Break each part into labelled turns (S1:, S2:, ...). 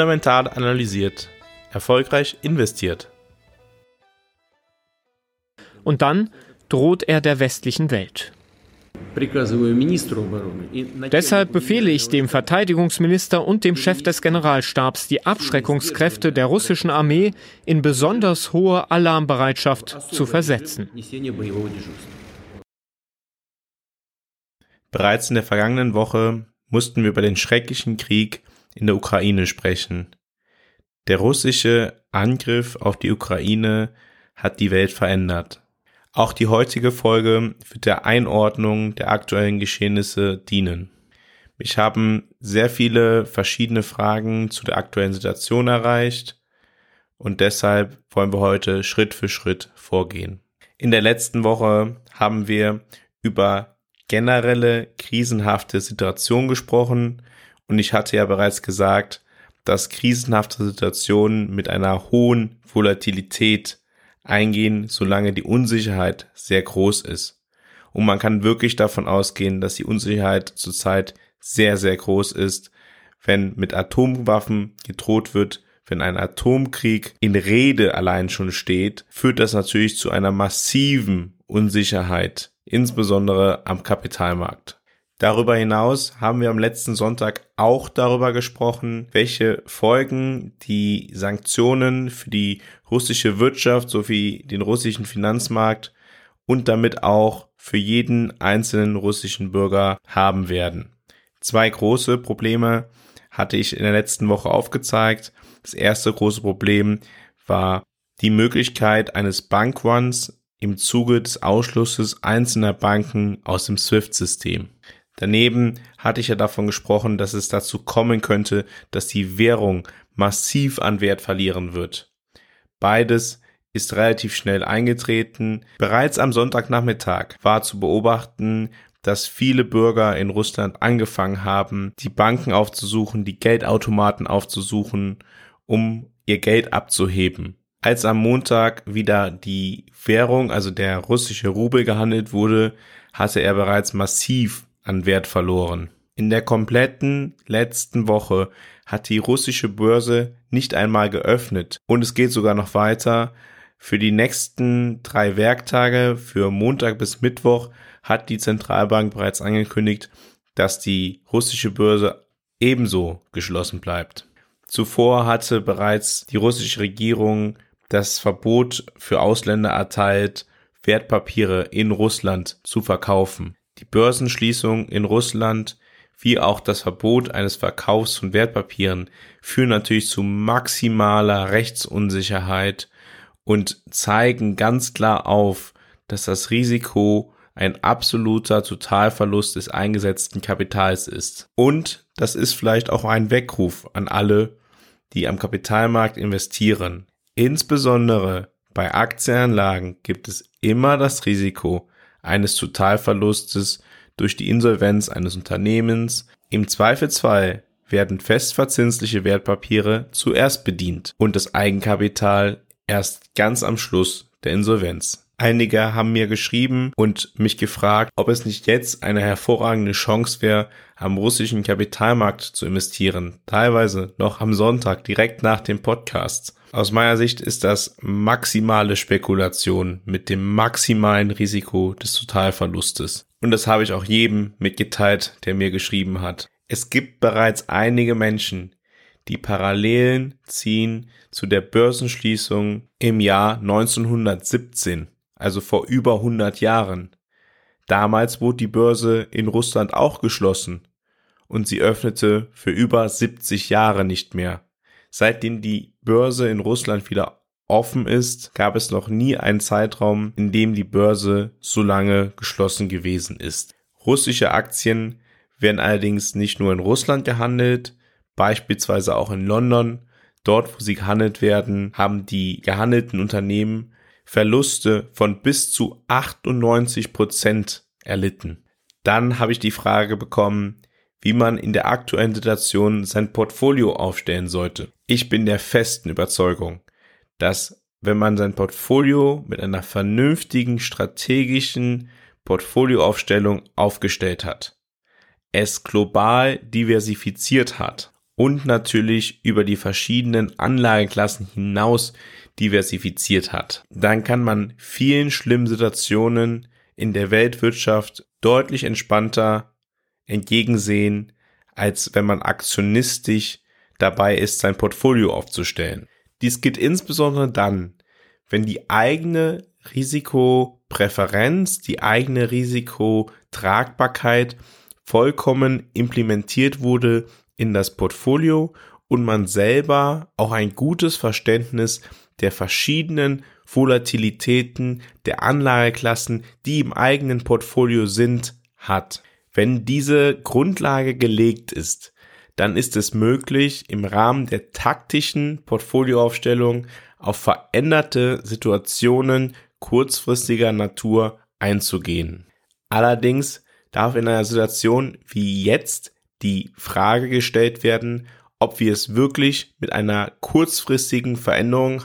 S1: Fundamental analysiert, erfolgreich investiert.
S2: Und dann droht er der westlichen Welt. Deshalb befehle ich dem Verteidigungsminister und dem Chef des Generalstabs, die Abschreckungskräfte der russischen Armee in besonders hohe Alarmbereitschaft zu versetzen.
S1: Bereits in der vergangenen Woche mussten wir über den schrecklichen Krieg in der Ukraine sprechen. Der russische Angriff auf die Ukraine hat die Welt verändert. Auch die heutige Folge wird der Einordnung der aktuellen Geschehnisse dienen. Mich haben sehr viele verschiedene Fragen zu der aktuellen Situation erreicht und deshalb wollen wir heute Schritt für Schritt vorgehen. In der letzten Woche haben wir über generelle krisenhafte Situation gesprochen und ich hatte ja bereits gesagt, dass krisenhafte Situationen mit einer hohen Volatilität eingehen, solange die Unsicherheit sehr groß ist. Und man kann wirklich davon ausgehen, dass die Unsicherheit zurzeit sehr, sehr groß ist, wenn mit Atomwaffen gedroht wird, wenn ein Atomkrieg in Rede allein schon steht, führt das natürlich zu einer massiven Unsicherheit, insbesondere am Kapitalmarkt. Darüber hinaus haben wir am letzten Sonntag auch darüber gesprochen, welche Folgen die Sanktionen für die russische Wirtschaft sowie den russischen Finanzmarkt und damit auch für jeden einzelnen russischen Bürger haben werden. Zwei große Probleme hatte ich in der letzten Woche aufgezeigt. Das erste große Problem war die Möglichkeit eines Bankruns im Zuge des Ausschlusses einzelner Banken aus dem SWIFT-System. Daneben hatte ich ja davon gesprochen, dass es dazu kommen könnte, dass die Währung massiv an Wert verlieren wird. Beides ist relativ schnell eingetreten. Bereits am Sonntagnachmittag war zu beobachten, dass viele Bürger in Russland angefangen haben, die Banken aufzusuchen, die Geldautomaten aufzusuchen, um ihr Geld abzuheben. Als am Montag wieder die Währung, also der russische Rubel gehandelt wurde, hatte er bereits massiv an Wert verloren. In der kompletten letzten Woche hat die russische Börse nicht einmal geöffnet und es geht sogar noch weiter. Für die nächsten drei Werktage, für Montag bis Mittwoch, hat die Zentralbank bereits angekündigt, dass die russische Börse ebenso geschlossen bleibt. Zuvor hatte bereits die russische Regierung das Verbot für Ausländer erteilt, Wertpapiere in Russland zu verkaufen. Die Börsenschließung in Russland wie auch das Verbot eines Verkaufs von Wertpapieren führen natürlich zu maximaler Rechtsunsicherheit und zeigen ganz klar auf, dass das Risiko ein absoluter Totalverlust des eingesetzten Kapitals ist. Und das ist vielleicht auch ein Weckruf an alle, die am Kapitalmarkt investieren. Insbesondere bei Aktienanlagen gibt es immer das Risiko, eines Totalverlustes durch die Insolvenz eines Unternehmens. Im Zweifelsfall werden festverzinsliche Wertpapiere zuerst bedient und das Eigenkapital erst ganz am Schluss der Insolvenz. Einige haben mir geschrieben und mich gefragt, ob es nicht jetzt eine hervorragende Chance wäre, am russischen Kapitalmarkt zu investieren, teilweise noch am Sonntag direkt nach dem Podcast. Aus meiner Sicht ist das maximale Spekulation mit dem maximalen Risiko des Totalverlustes. Und das habe ich auch jedem mitgeteilt, der mir geschrieben hat. Es gibt bereits einige Menschen, die Parallelen ziehen zu der Börsenschließung im Jahr 1917, also vor über 100 Jahren. Damals wurde die Börse in Russland auch geschlossen und sie öffnete für über 70 Jahre nicht mehr. Seitdem die Börse in Russland wieder offen ist, gab es noch nie einen Zeitraum, in dem die Börse so lange geschlossen gewesen ist. Russische Aktien werden allerdings nicht nur in Russland gehandelt, beispielsweise auch in London. Dort, wo sie gehandelt werden, haben die gehandelten Unternehmen Verluste von bis zu 98 Prozent erlitten. Dann habe ich die Frage bekommen, wie man in der aktuellen Situation sein Portfolio aufstellen sollte. Ich bin der festen Überzeugung, dass wenn man sein Portfolio mit einer vernünftigen strategischen Portfolioaufstellung aufgestellt hat, es global diversifiziert hat und natürlich über die verschiedenen Anlageklassen hinaus diversifiziert hat. Dann kann man vielen schlimmen Situationen in der Weltwirtschaft deutlich entspannter entgegensehen, als wenn man aktionistisch dabei ist, sein Portfolio aufzustellen. Dies geht insbesondere dann, wenn die eigene Risikopräferenz, die eigene Risikotragbarkeit vollkommen implementiert wurde in das Portfolio und man selber auch ein gutes Verständnis der verschiedenen Volatilitäten der Anlageklassen, die im eigenen Portfolio sind, hat. Wenn diese Grundlage gelegt ist, dann ist es möglich, im Rahmen der taktischen Portfolioaufstellung auf veränderte Situationen kurzfristiger Natur einzugehen. Allerdings darf in einer Situation wie jetzt die Frage gestellt werden, ob wir es wirklich mit einer kurzfristigen Veränderung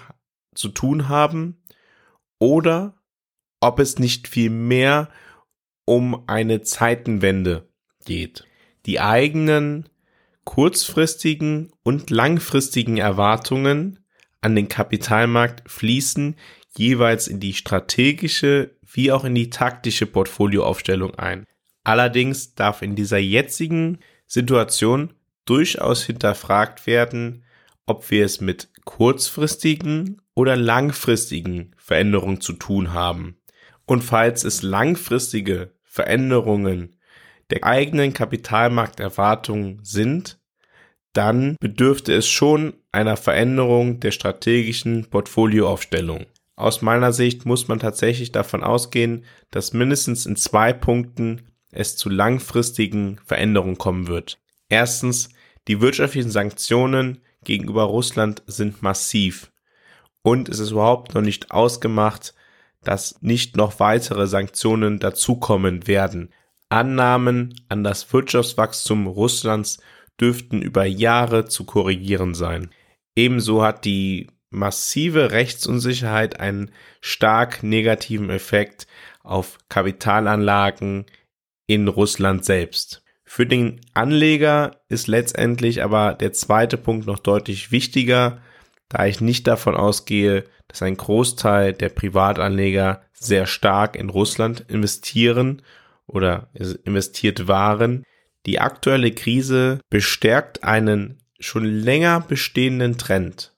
S1: zu tun haben oder ob es nicht viel mehr um eine Zeitenwende geht. Die eigenen kurzfristigen und langfristigen Erwartungen an den Kapitalmarkt fließen jeweils in die strategische wie auch in die taktische Portfolioaufstellung ein. Allerdings darf in dieser jetzigen Situation durchaus hinterfragt werden, ob wir es mit kurzfristigen oder langfristigen Veränderungen zu tun haben. Und falls es langfristige Veränderungen der eigenen Kapitalmarkterwartungen sind, dann bedürfte es schon einer Veränderung der strategischen Portfolioaufstellung. Aus meiner Sicht muss man tatsächlich davon ausgehen, dass mindestens in zwei Punkten es zu langfristigen Veränderungen kommen wird. Erstens, die wirtschaftlichen Sanktionen gegenüber Russland sind massiv und es ist überhaupt noch nicht ausgemacht, dass nicht noch weitere Sanktionen dazukommen werden. Annahmen an das Wirtschaftswachstum Russlands dürften über Jahre zu korrigieren sein. Ebenso hat die massive Rechtsunsicherheit einen stark negativen Effekt auf Kapitalanlagen in Russland selbst. Für den Anleger ist letztendlich aber der zweite Punkt noch deutlich wichtiger, da ich nicht davon ausgehe, dass ein Großteil der Privatanleger sehr stark in Russland investieren oder investiert waren. Die aktuelle Krise bestärkt einen schon länger bestehenden Trend,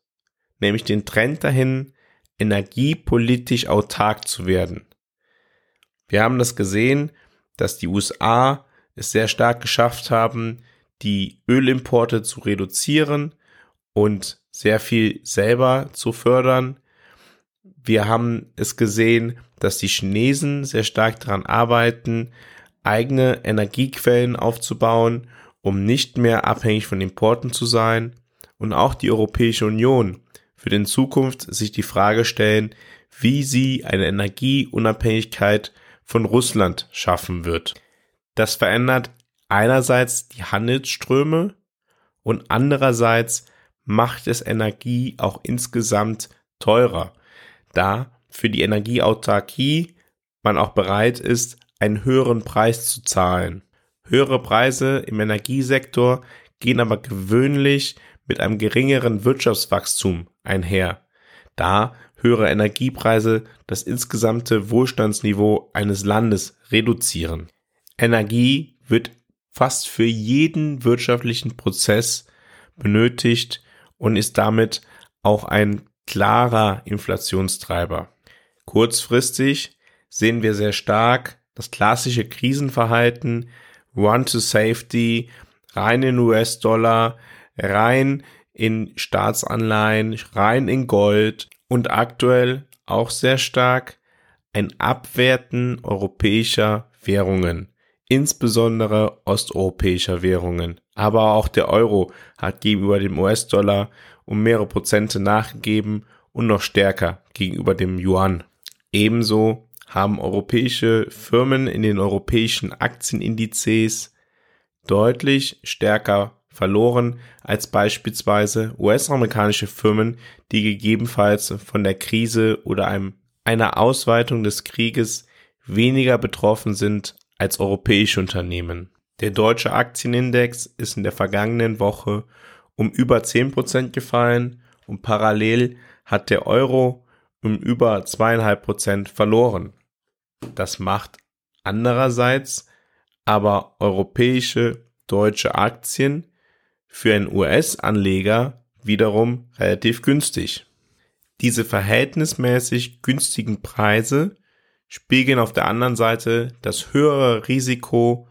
S1: nämlich den Trend dahin, energiepolitisch autark zu werden. Wir haben das gesehen, dass die USA es sehr stark geschafft haben, die Ölimporte zu reduzieren und sehr viel selber zu fördern. Wir haben es gesehen, dass die Chinesen sehr stark daran arbeiten, eigene Energiequellen aufzubauen, um nicht mehr abhängig von Importen zu sein. Und auch die Europäische Union für den Zukunft sich die Frage stellen, wie sie eine Energieunabhängigkeit von Russland schaffen wird. Das verändert einerseits die Handelsströme und andererseits macht es Energie auch insgesamt teurer, da für die Energieautarkie man auch bereit ist, einen höheren Preis zu zahlen. Höhere Preise im Energiesektor gehen aber gewöhnlich mit einem geringeren Wirtschaftswachstum einher, da höhere Energiepreise das insgesamte Wohlstandsniveau eines Landes reduzieren. Energie wird fast für jeden wirtschaftlichen Prozess benötigt und ist damit auch ein klarer Inflationstreiber. Kurzfristig sehen wir sehr stark das klassische Krisenverhalten, Run to Safety, rein in US-Dollar, rein in Staatsanleihen, rein in Gold und aktuell auch sehr stark ein Abwerten europäischer Währungen, insbesondere osteuropäischer Währungen aber auch der Euro hat gegenüber dem US-Dollar um mehrere Prozente nachgegeben und noch stärker gegenüber dem Yuan. Ebenso haben europäische Firmen in den europäischen Aktienindizes deutlich stärker verloren als beispielsweise US-amerikanische Firmen, die gegebenenfalls von der Krise oder einem, einer Ausweitung des Krieges weniger betroffen sind als europäische Unternehmen. Der deutsche Aktienindex ist in der vergangenen Woche um über 10% gefallen und parallel hat der Euro um über 2,5% verloren. Das macht andererseits aber europäische deutsche Aktien für einen US-Anleger wiederum relativ günstig. Diese verhältnismäßig günstigen Preise spiegeln auf der anderen Seite das höhere Risiko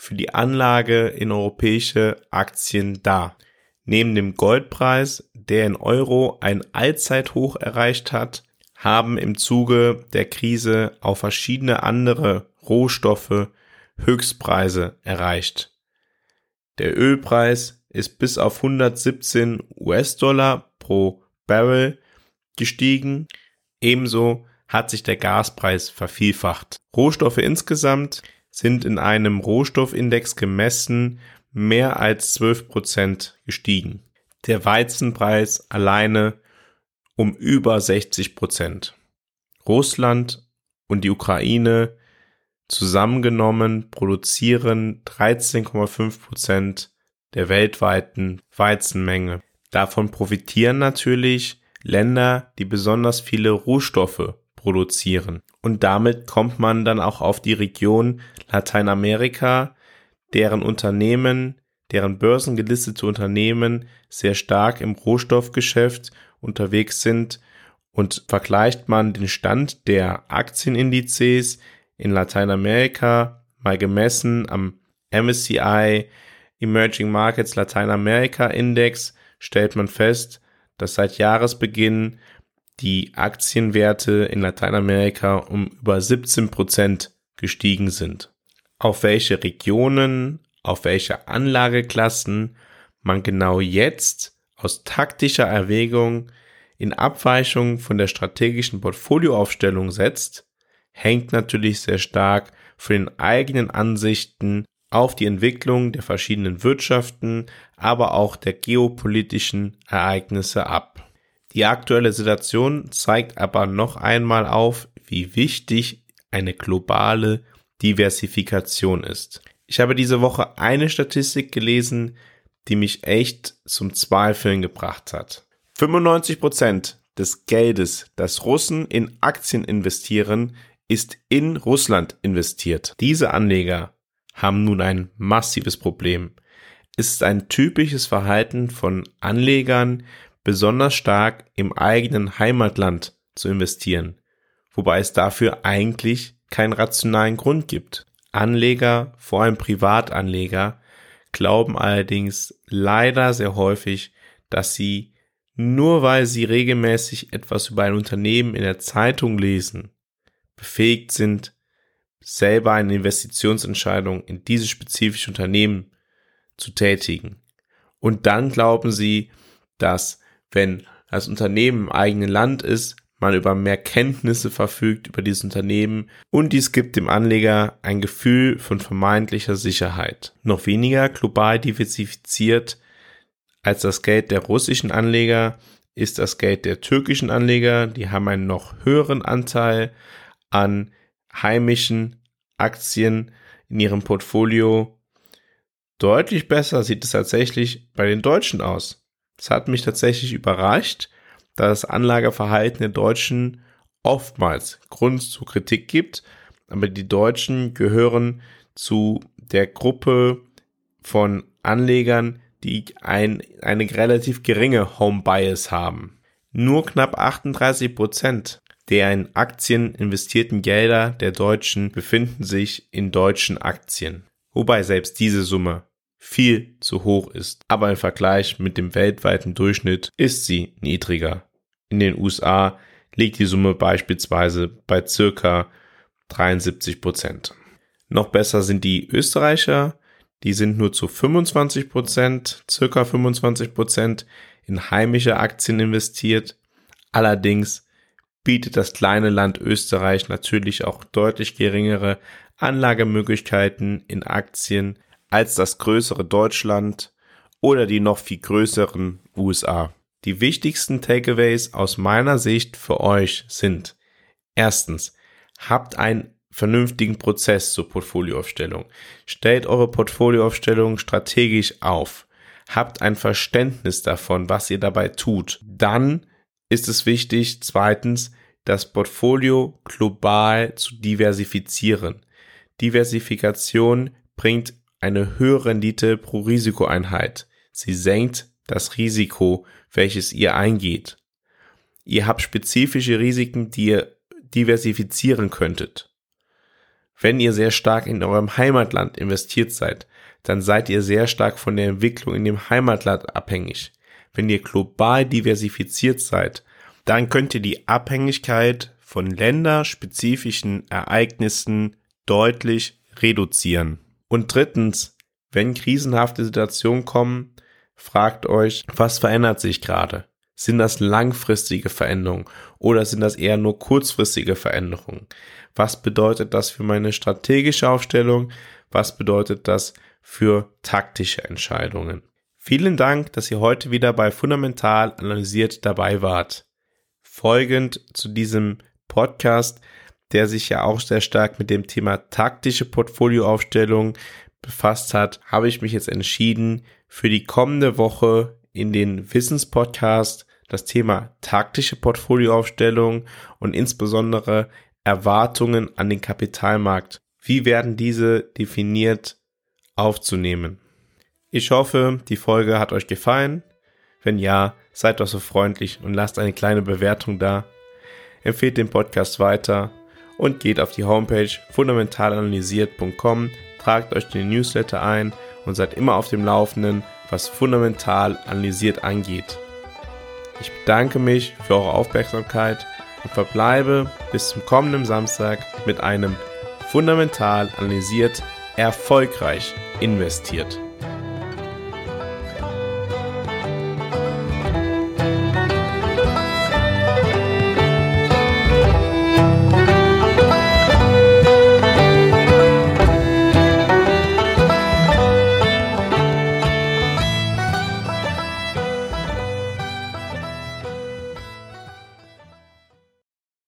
S1: für die Anlage in europäische Aktien dar. Neben dem Goldpreis, der in Euro ein Allzeithoch erreicht hat, haben im Zuge der Krise auch verschiedene andere Rohstoffe Höchstpreise erreicht. Der Ölpreis ist bis auf 117 US-Dollar pro Barrel gestiegen. Ebenso hat sich der Gaspreis vervielfacht. Rohstoffe insgesamt sind in einem Rohstoffindex gemessen mehr als 12 Prozent gestiegen. Der Weizenpreis alleine um über 60 Prozent. Russland und die Ukraine zusammengenommen produzieren 13,5 Prozent der weltweiten Weizenmenge. Davon profitieren natürlich Länder, die besonders viele Rohstoffe produzieren. Und damit kommt man dann auch auf die Region Lateinamerika, deren Unternehmen, deren börsengelistete Unternehmen sehr stark im Rohstoffgeschäft unterwegs sind und vergleicht man den Stand der Aktienindizes in Lateinamerika mal gemessen am MSCI Emerging Markets Lateinamerika Index stellt man fest, dass seit Jahresbeginn die Aktienwerte in Lateinamerika um über 17 Prozent gestiegen sind. Auf welche Regionen, auf welche Anlageklassen man genau jetzt aus taktischer Erwägung in Abweichung von der strategischen Portfolioaufstellung setzt, hängt natürlich sehr stark von den eigenen Ansichten auf die Entwicklung der verschiedenen Wirtschaften, aber auch der geopolitischen Ereignisse ab. Die aktuelle Situation zeigt aber noch einmal auf, wie wichtig eine globale Diversifikation ist. Ich habe diese Woche eine Statistik gelesen, die mich echt zum Zweifeln gebracht hat. 95 Prozent des Geldes, das Russen in Aktien investieren, ist in Russland investiert. Diese Anleger haben nun ein massives Problem. Es ist ein typisches Verhalten von Anlegern, besonders stark im eigenen Heimatland zu investieren, wobei es dafür eigentlich keinen rationalen Grund gibt. Anleger, vor allem Privatanleger, glauben allerdings leider sehr häufig, dass sie nur weil sie regelmäßig etwas über ein Unternehmen in der Zeitung lesen, befähigt sind, selber eine Investitionsentscheidung in dieses spezifische Unternehmen zu tätigen. Und dann glauben sie, dass wenn das Unternehmen im eigenen Land ist, man über mehr Kenntnisse verfügt über dieses Unternehmen und dies gibt dem Anleger ein Gefühl von vermeintlicher Sicherheit. Noch weniger global diversifiziert als das Geld der russischen Anleger ist das Geld der türkischen Anleger. Die haben einen noch höheren Anteil an heimischen Aktien in ihrem Portfolio. Deutlich besser sieht es tatsächlich bei den Deutschen aus. Das hat mich tatsächlich überrascht, da das Anlageverhalten der Deutschen oftmals Grund zur Kritik gibt, aber die Deutschen gehören zu der Gruppe von Anlegern, die ein, eine relativ geringe Home Bias haben. Nur knapp 38 Prozent der in Aktien investierten Gelder der Deutschen befinden sich in deutschen Aktien. Wobei selbst diese Summe viel zu hoch ist. Aber im Vergleich mit dem weltweiten Durchschnitt ist sie niedriger. In den USA liegt die Summe beispielsweise bei circa 73 Prozent. Noch besser sind die Österreicher. Die sind nur zu 25 Prozent, circa 25 Prozent in heimische Aktien investiert. Allerdings bietet das kleine Land Österreich natürlich auch deutlich geringere Anlagemöglichkeiten in Aktien als das größere Deutschland oder die noch viel größeren USA. Die wichtigsten Takeaways aus meiner Sicht für euch sind erstens, habt einen vernünftigen Prozess zur Portfolioaufstellung. Stellt eure Portfolioaufstellung strategisch auf. habt ein Verständnis davon, was ihr dabei tut. Dann ist es wichtig, zweitens, das Portfolio global zu diversifizieren. Diversifikation bringt eine höhere Rendite pro Risikoeinheit. Sie senkt das Risiko, welches ihr eingeht. Ihr habt spezifische Risiken, die ihr diversifizieren könntet. Wenn ihr sehr stark in eurem Heimatland investiert seid, dann seid ihr sehr stark von der Entwicklung in dem Heimatland abhängig. Wenn ihr global diversifiziert seid, dann könnt ihr die Abhängigkeit von länderspezifischen Ereignissen deutlich reduzieren. Und drittens, wenn krisenhafte Situationen kommen, fragt euch, was verändert sich gerade? Sind das langfristige Veränderungen oder sind das eher nur kurzfristige Veränderungen? Was bedeutet das für meine strategische Aufstellung? Was bedeutet das für taktische Entscheidungen? Vielen Dank, dass ihr heute wieder bei Fundamental analysiert dabei wart. Folgend zu diesem Podcast, der sich ja auch sehr stark mit dem Thema taktische Portfolioaufstellung befasst hat, habe ich mich jetzt entschieden, für die kommende Woche in den Wissenspodcast das Thema taktische Portfolioaufstellung und insbesondere Erwartungen an den Kapitalmarkt. Wie werden diese definiert aufzunehmen? Ich hoffe, die Folge hat euch gefallen. Wenn ja, seid doch so freundlich und lasst eine kleine Bewertung da. Empfehlt den Podcast weiter und geht auf die Homepage fundamentalanalysiert.com, tragt euch den Newsletter ein und seid immer auf dem Laufenden, was fundamental analysiert angeht. Ich bedanke mich für eure Aufmerksamkeit und verbleibe bis zum kommenden Samstag mit einem fundamental analysiert erfolgreich investiert.